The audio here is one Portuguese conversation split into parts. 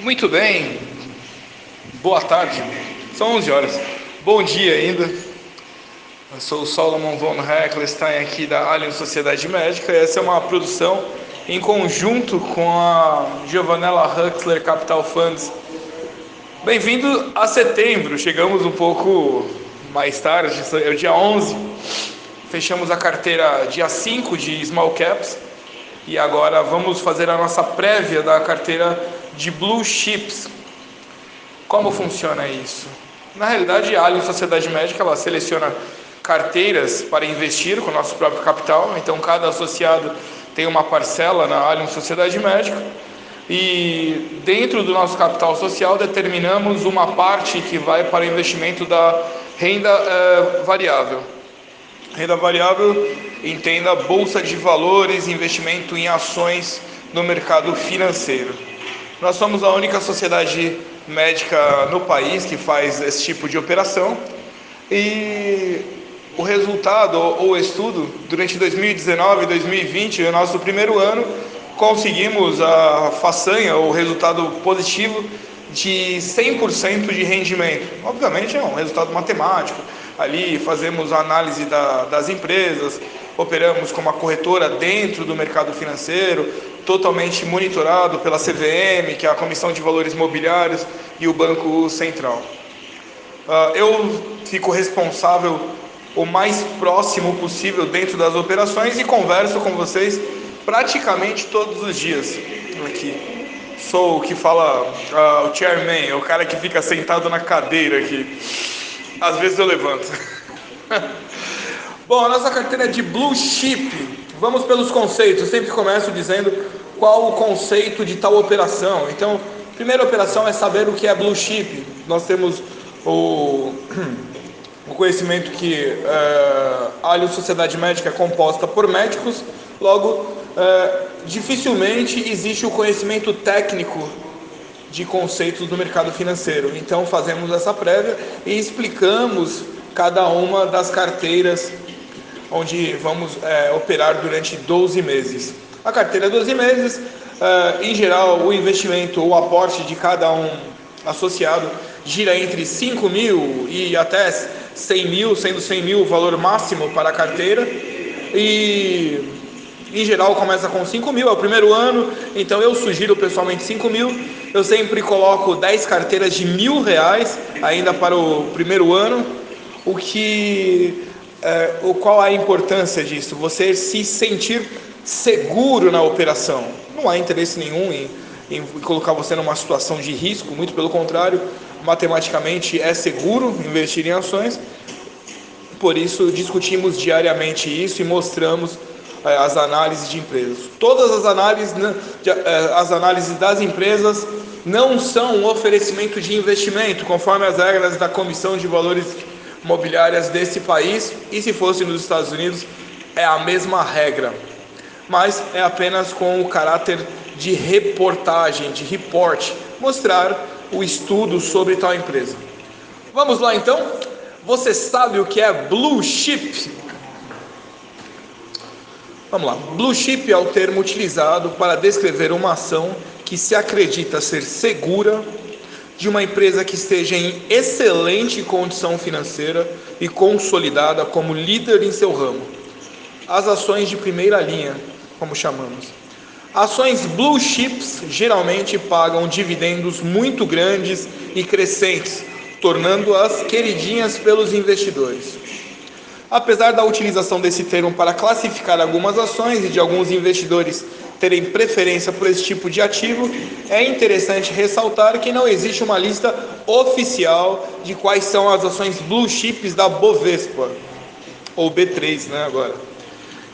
Muito bem, boa tarde, são 11 horas, bom dia ainda. Eu sou o Solomon von Heckelstein aqui da Alien Sociedade Médica. Essa é uma produção em conjunto com a Giovanella Huxler Capital Funds. Bem-vindo a setembro, chegamos um pouco mais tarde, é o dia 11. Fechamos a carteira dia 5 de Small Caps e agora vamos fazer a nossa prévia da carteira de blue chips. Como funciona isso? Na realidade, a Alien Sociedade Médica ela seleciona carteiras para investir com o nosso próprio capital. Então, cada associado tem uma parcela na Alien Sociedade Médica. E dentro do nosso capital social determinamos uma parte que vai para o investimento da renda eh, variável. Renda variável, entenda bolsa de valores, investimento em ações no mercado financeiro. Nós somos a única sociedade médica no país que faz esse tipo de operação e o resultado ou estudo durante 2019 e 2020, no nosso primeiro ano, conseguimos a façanha, o resultado positivo de 100% de rendimento. Obviamente é um resultado matemático. Ali fazemos a análise da, das empresas, operamos como uma corretora dentro do mercado financeiro, totalmente monitorado pela CVM, que é a Comissão de Valores Mobiliários, e o Banco Central. Uh, eu fico responsável o mais próximo possível dentro das operações e converso com vocês praticamente todos os dias aqui. Sou o que fala uh, o chairman, o cara que fica sentado na cadeira aqui. Às vezes eu levanto. Bom, a nossa carteira é de blue chip. Vamos pelos conceitos. Eu sempre começo dizendo qual o conceito de tal operação. Então, primeira operação é saber o que é blue chip. Nós temos o, o conhecimento que uh, a Alio Sociedade Médica é composta por médicos, logo, uh, dificilmente existe o conhecimento técnico de conceitos do mercado financeiro. Então, fazemos essa prévia e explicamos cada uma das carteiras onde vamos é, operar durante 12 meses. A carteira 12 meses, uh, em geral, o investimento, o aporte de cada um associado gira entre 5 mil e até 100 mil, sendo 100 mil o valor máximo para a carteira. E em geral começa com 5 mil, é o primeiro ano, então eu sugiro pessoalmente 5 mil. Eu sempre coloco 10 carteiras de mil reais ainda para o primeiro ano, o que é, o qual a importância disso? Você se sentir seguro na operação. Não há interesse nenhum em, em colocar você numa situação de risco, muito pelo contrário, matematicamente é seguro investir em ações. Por isso discutimos diariamente isso e mostramos é, as análises de empresas. Todas as análises, né, é, as análises das empresas não são um oferecimento de investimento, conforme as regras da Comissão de Valores Mobiliárias desse país, e se fosse nos Estados Unidos, é a mesma regra mas é apenas com o caráter de reportagem, de report, mostrar o estudo sobre tal empresa. Vamos lá então? Você sabe o que é blue chip? Vamos lá. Blue chip é o termo utilizado para descrever uma ação que se acredita ser segura de uma empresa que esteja em excelente condição financeira e consolidada como líder em seu ramo. As ações de primeira linha como chamamos. Ações blue chips geralmente pagam dividendos muito grandes e crescentes, tornando-as queridinhas pelos investidores. Apesar da utilização desse termo para classificar algumas ações e de alguns investidores terem preferência por esse tipo de ativo, é interessante ressaltar que não existe uma lista oficial de quais são as ações blue chips da Bovespa, ou B3, né, agora.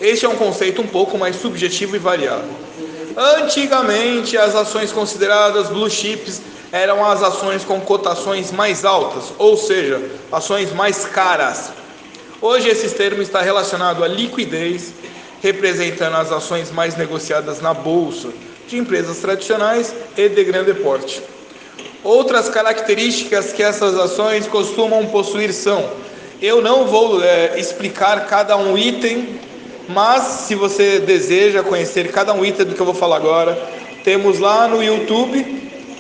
Este é um conceito um pouco mais subjetivo e variável. Antigamente, as ações consideradas blue chips eram as ações com cotações mais altas, ou seja, ações mais caras. Hoje, esse termo está relacionado à liquidez, representando as ações mais negociadas na bolsa, de empresas tradicionais e de grande porte. Outras características que essas ações costumam possuir são: eu não vou é, explicar cada um item mas se você deseja conhecer cada um item do que eu vou falar agora, temos lá no YouTube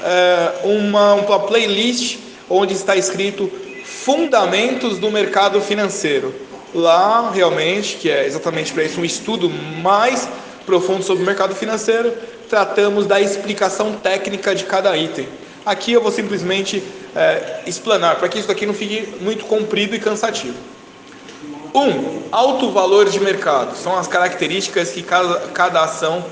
é, uma, uma playlist onde está escrito Fundamentos do Mercado Financeiro. Lá, realmente, que é exatamente para isso um estudo mais profundo sobre o mercado financeiro, tratamos da explicação técnica de cada item. Aqui eu vou simplesmente é, explanar, para que isso aqui não fique muito comprido e cansativo. 1. Um, alto valor de mercado. São as características que cada, cada ação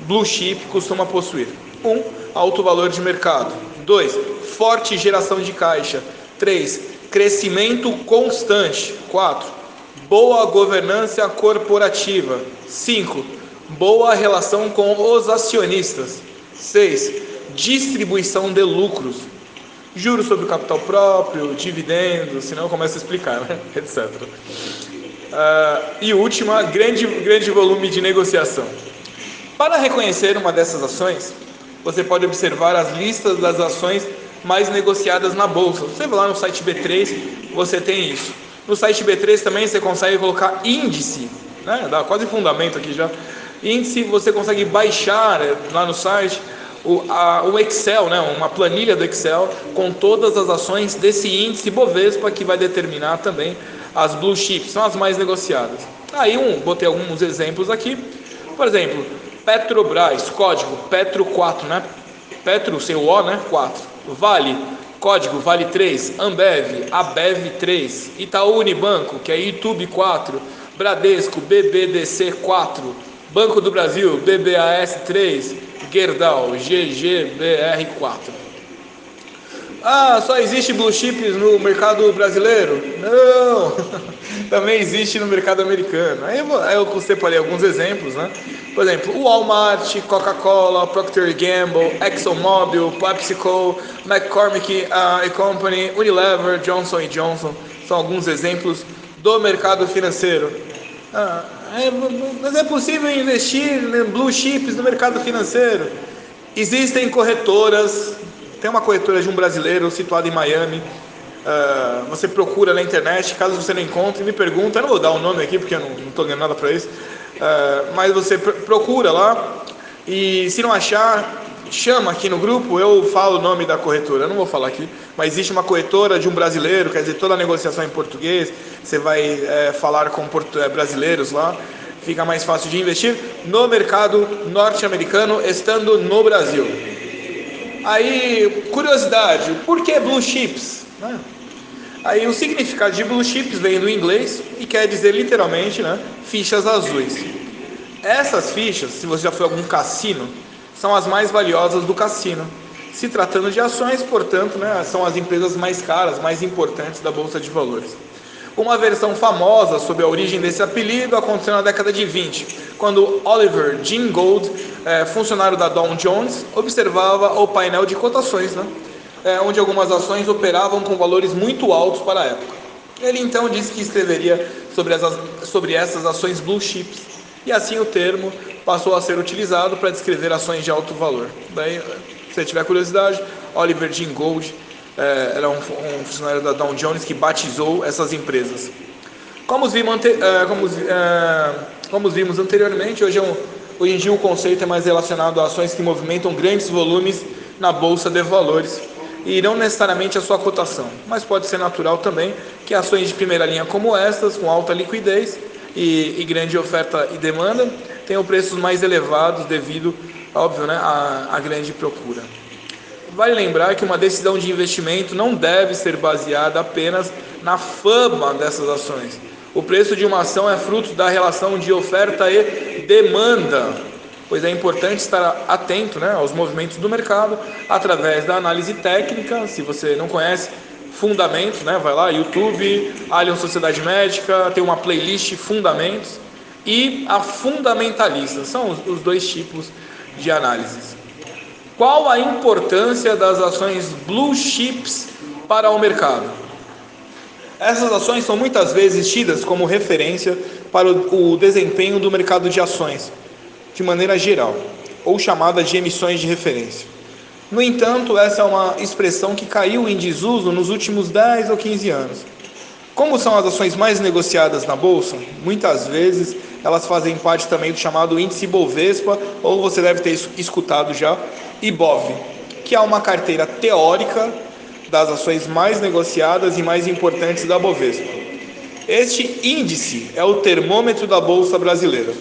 blue chip costuma possuir. 1. Um, alto valor de mercado. 2. Forte geração de caixa. 3. Crescimento constante. 4. Boa governança corporativa. 5. Boa relação com os acionistas. 6. Distribuição de lucros. Juros sobre o capital próprio, dividendos, senão eu começo a explicar, né? etc. Uh, e última, grande, grande volume de negociação. Para reconhecer uma dessas ações, você pode observar as listas das ações mais negociadas na bolsa. Você vai lá no site B3, você tem isso. No site B3 também você consegue colocar índice, né? dá quase fundamento aqui já. Índice você consegue baixar é, lá no site o, a, o Excel, né? uma planilha do Excel com todas as ações desse índice Bovespa que vai determinar também as blue chips, são as mais negociadas. Aí um, botei alguns exemplos aqui. Por exemplo, Petrobras, código Petro 4, né? Petro, sem o O, né? 4. Vale, código Vale 3. Ambev, Abev 3. Itaú Unibanco, que é YouTube 4. Bradesco, BBDC 4. Banco do Brasil, BBAS 3. Gerdau, GGBR 4. Ah, só existe blue chips no mercado brasileiro? Não, também existe no mercado americano. Aí eu, separei alguns exemplos, né? Por exemplo, Walmart, Coca-Cola, Procter Gamble, ExxonMobil, PepsiCo, McCormick uh, Company, Unilever, Johnson Johnson. São alguns exemplos do mercado financeiro. Ah, é, mas é possível investir em blue chips no mercado financeiro? Existem corretoras tem uma corretora de um brasileiro situado em Miami. Uh, você procura na internet, caso você não encontre, me pergunta. Eu não vou dar o um nome aqui porque eu não estou ganhando nada para isso. Uh, mas você pr procura lá e se não achar, chama aqui no grupo, eu falo o nome da corretora. Eu não vou falar aqui, mas existe uma corretora de um brasileiro, quer dizer, toda a negociação é em português. Você vai é, falar com é, brasileiros lá fica mais fácil de investir no mercado norte-americano estando no Brasil. Aí, curiosidade, por que blue chips? Né? Aí o significado de blue chips vem do inglês e quer dizer literalmente né, fichas azuis. Essas fichas, se você já foi a algum cassino, são as mais valiosas do cassino. Se tratando de ações, portanto, né, são as empresas mais caras, mais importantes da Bolsa de Valores. Uma versão famosa sobre a origem desse apelido aconteceu na década de 20, quando Oliver Jean Gold, é, funcionário da Dow Jones, observava o painel de cotações, né, é, onde algumas ações operavam com valores muito altos para a época. Ele então disse que escreveria sobre, as, sobre essas ações blue chips, e assim o termo passou a ser utilizado para descrever ações de alto valor. Daí, se você tiver curiosidade, Oliver Jean Gold é, era um, um, funcionário da Dow Jones que batizou essas empresas. Como vimos, é, como, é, como vimos anteriormente, hoje, é um, hoje em dia o conceito é mais relacionado a ações que movimentam grandes volumes na bolsa de valores e não necessariamente a sua cotação, mas pode ser natural também que ações de primeira linha como estas, com alta liquidez e, e grande oferta e demanda, tenham preços mais elevados devido, óbvio, né, à, à grande procura. Vale lembrar que uma decisão de investimento não deve ser baseada apenas na fama dessas ações. O preço de uma ação é fruto da relação de oferta e demanda, pois é importante estar atento né, aos movimentos do mercado através da análise técnica. Se você não conhece, fundamentos, né, vai lá, YouTube, Allianz Sociedade Médica, tem uma playlist Fundamentos e a fundamentalista. São os dois tipos de análises. Qual a importância das ações blue chips para o mercado? Essas ações são muitas vezes tidas como referência para o, desempenho do mercado de ações, de maneira geral, ou chamada de emissões de referência. No entanto, essa é uma expressão que caiu em desuso nos últimos 10 ou 15 anos. Como são as ações mais negociadas na bolsa, muitas vezes elas fazem parte também do chamado índice Bovespa, ou você deve ter escutado já, IBOV, que há uma carteira teórica das ações mais negociadas e mais importantes da Bovespa. Este índice é o termômetro da bolsa brasileira.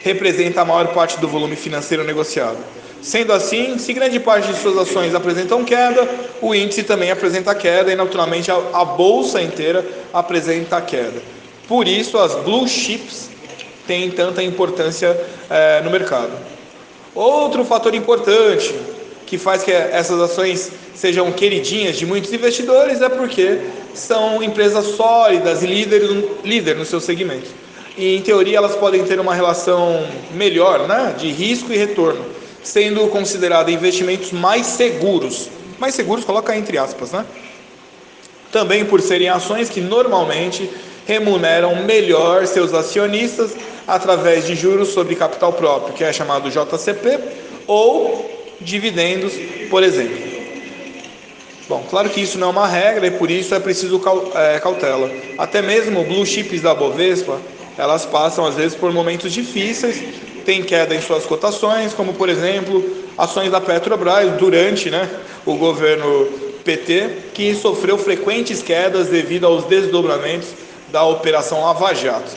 Representa a maior parte do volume financeiro negociado. Sendo assim, se grande parte de suas ações apresentam queda, o índice também apresenta queda e, naturalmente, a, bolsa inteira apresenta queda. Por isso, as blue chips têm tanta importância é, no mercado. Outro fator importante que faz que essas ações sejam queridinhas de muitos investidores é porque são empresas sólidas e líderes líder no seu segmento. E em teoria elas podem ter uma relação melhor, né, de risco e retorno, sendo consideradas investimentos mais seguros. Mais seguros, coloca entre aspas, né? Também por serem ações que normalmente remuneram melhor seus acionistas através de juros sobre capital próprio, que é chamado JCP, ou dividendos, por exemplo. Bom, claro que isso não é uma regra e por isso é preciso é, cautela. Até mesmo blue chips da Bovespa, elas passam às vezes por momentos difíceis, tem queda em suas cotações, como por exemplo ações da Petrobras durante né, o governo PT, que sofreu frequentes quedas devido aos desdobramentos da Operação Lava Jato.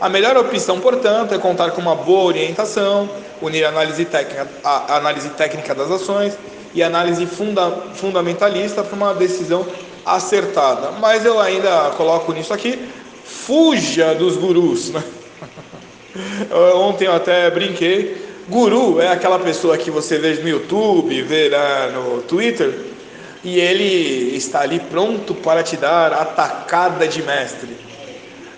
A melhor opção, portanto, é contar com uma boa orientação, unir a análise técnica, a análise técnica das ações e análise funda, fundamentalista para uma decisão acertada. Mas eu ainda coloco nisso aqui, fuja dos gurus. Né? Ontem eu até brinquei, guru é aquela pessoa que você vê no YouTube, vê lá no Twitter, e ele está ali pronto para te dar a tacada de mestre.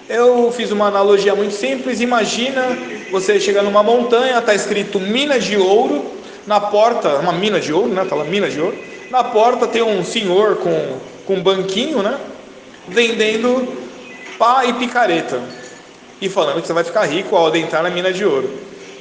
Eu fiz uma analogia muito simples. Imagina você chegar numa montanha, está escrito mina de ouro, na porta, uma mina de ouro, né? Tá lá, mina de ouro. Na porta tem um senhor com, com um banquinho, né? Vendendo pá e picareta. E falando que você vai ficar rico ao adentrar na mina de ouro.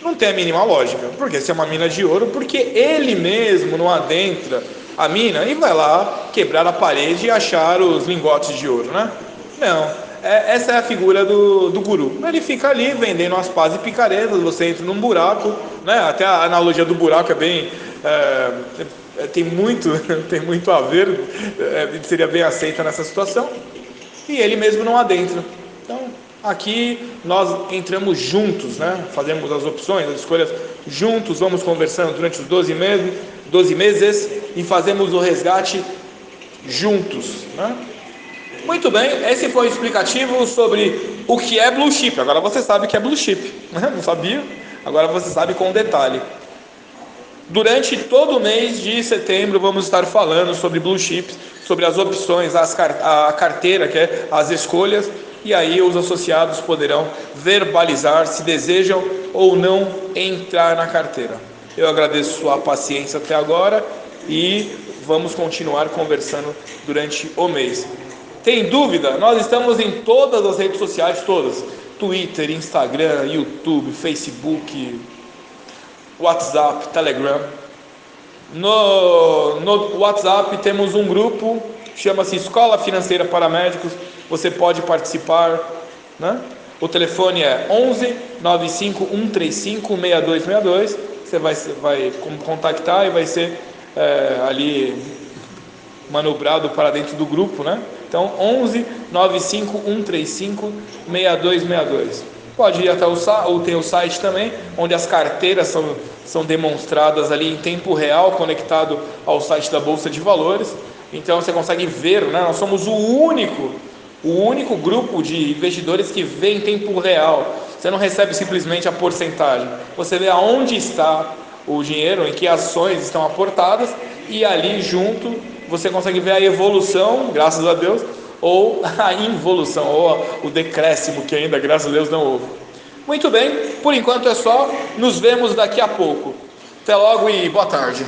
Não tem a mínima lógica. Porque se é uma mina de ouro, porque ele mesmo não adentra a mina e vai lá quebrar a parede e achar os lingotes de ouro, né? Não é, essa é a figura do, do guru. Ele fica ali vendendo as pás e picaretas, você entra num buraco, né? até a analogia do buraco é bem. É, tem, muito, tem muito a ver, é, seria bem aceita nessa situação, e ele mesmo não adentra. Então, aqui nós entramos juntos, né? fazemos as opções, as escolhas juntos, vamos conversando durante os 12 meses, 12 meses e fazemos o resgate juntos. Né? Muito bem, esse foi o explicativo sobre o que é blue chip. Agora você sabe o que é blue chip, né? não sabia? Agora você sabe com detalhe. Durante todo o mês de setembro vamos estar falando sobre blue chips, sobre as opções, as, a carteira, que é as escolhas, e aí os associados poderão verbalizar se desejam ou não entrar na carteira. Eu agradeço sua paciência até agora e vamos continuar conversando durante o mês. Tem dúvida? Nós estamos em todas as redes sociais, todas: Twitter, Instagram, YouTube, Facebook, WhatsApp, Telegram. No, no WhatsApp temos um grupo, chama-se Escola Financeira para Médicos. Você pode participar, né? O telefone é 11 95 135 6262. Você vai, vai contactar e vai ser é, ali manobrado para dentro do grupo, né? Então, 11 95 135 6262. Pode ir até o site, ou tem o site também, onde as carteiras são, são demonstradas ali em tempo real, conectado ao site da Bolsa de Valores. Então você consegue ver, né? nós somos o único, o único grupo de investidores que vê em tempo real. Você não recebe simplesmente a porcentagem, você vê aonde está o dinheiro, em que ações estão aportadas e ali junto você consegue ver a evolução, graças a Deus, ou a involução, ou o decréscimo que ainda, graças a Deus, não houve. Muito bem, por enquanto é só. Nos vemos daqui a pouco. Até logo e boa tarde.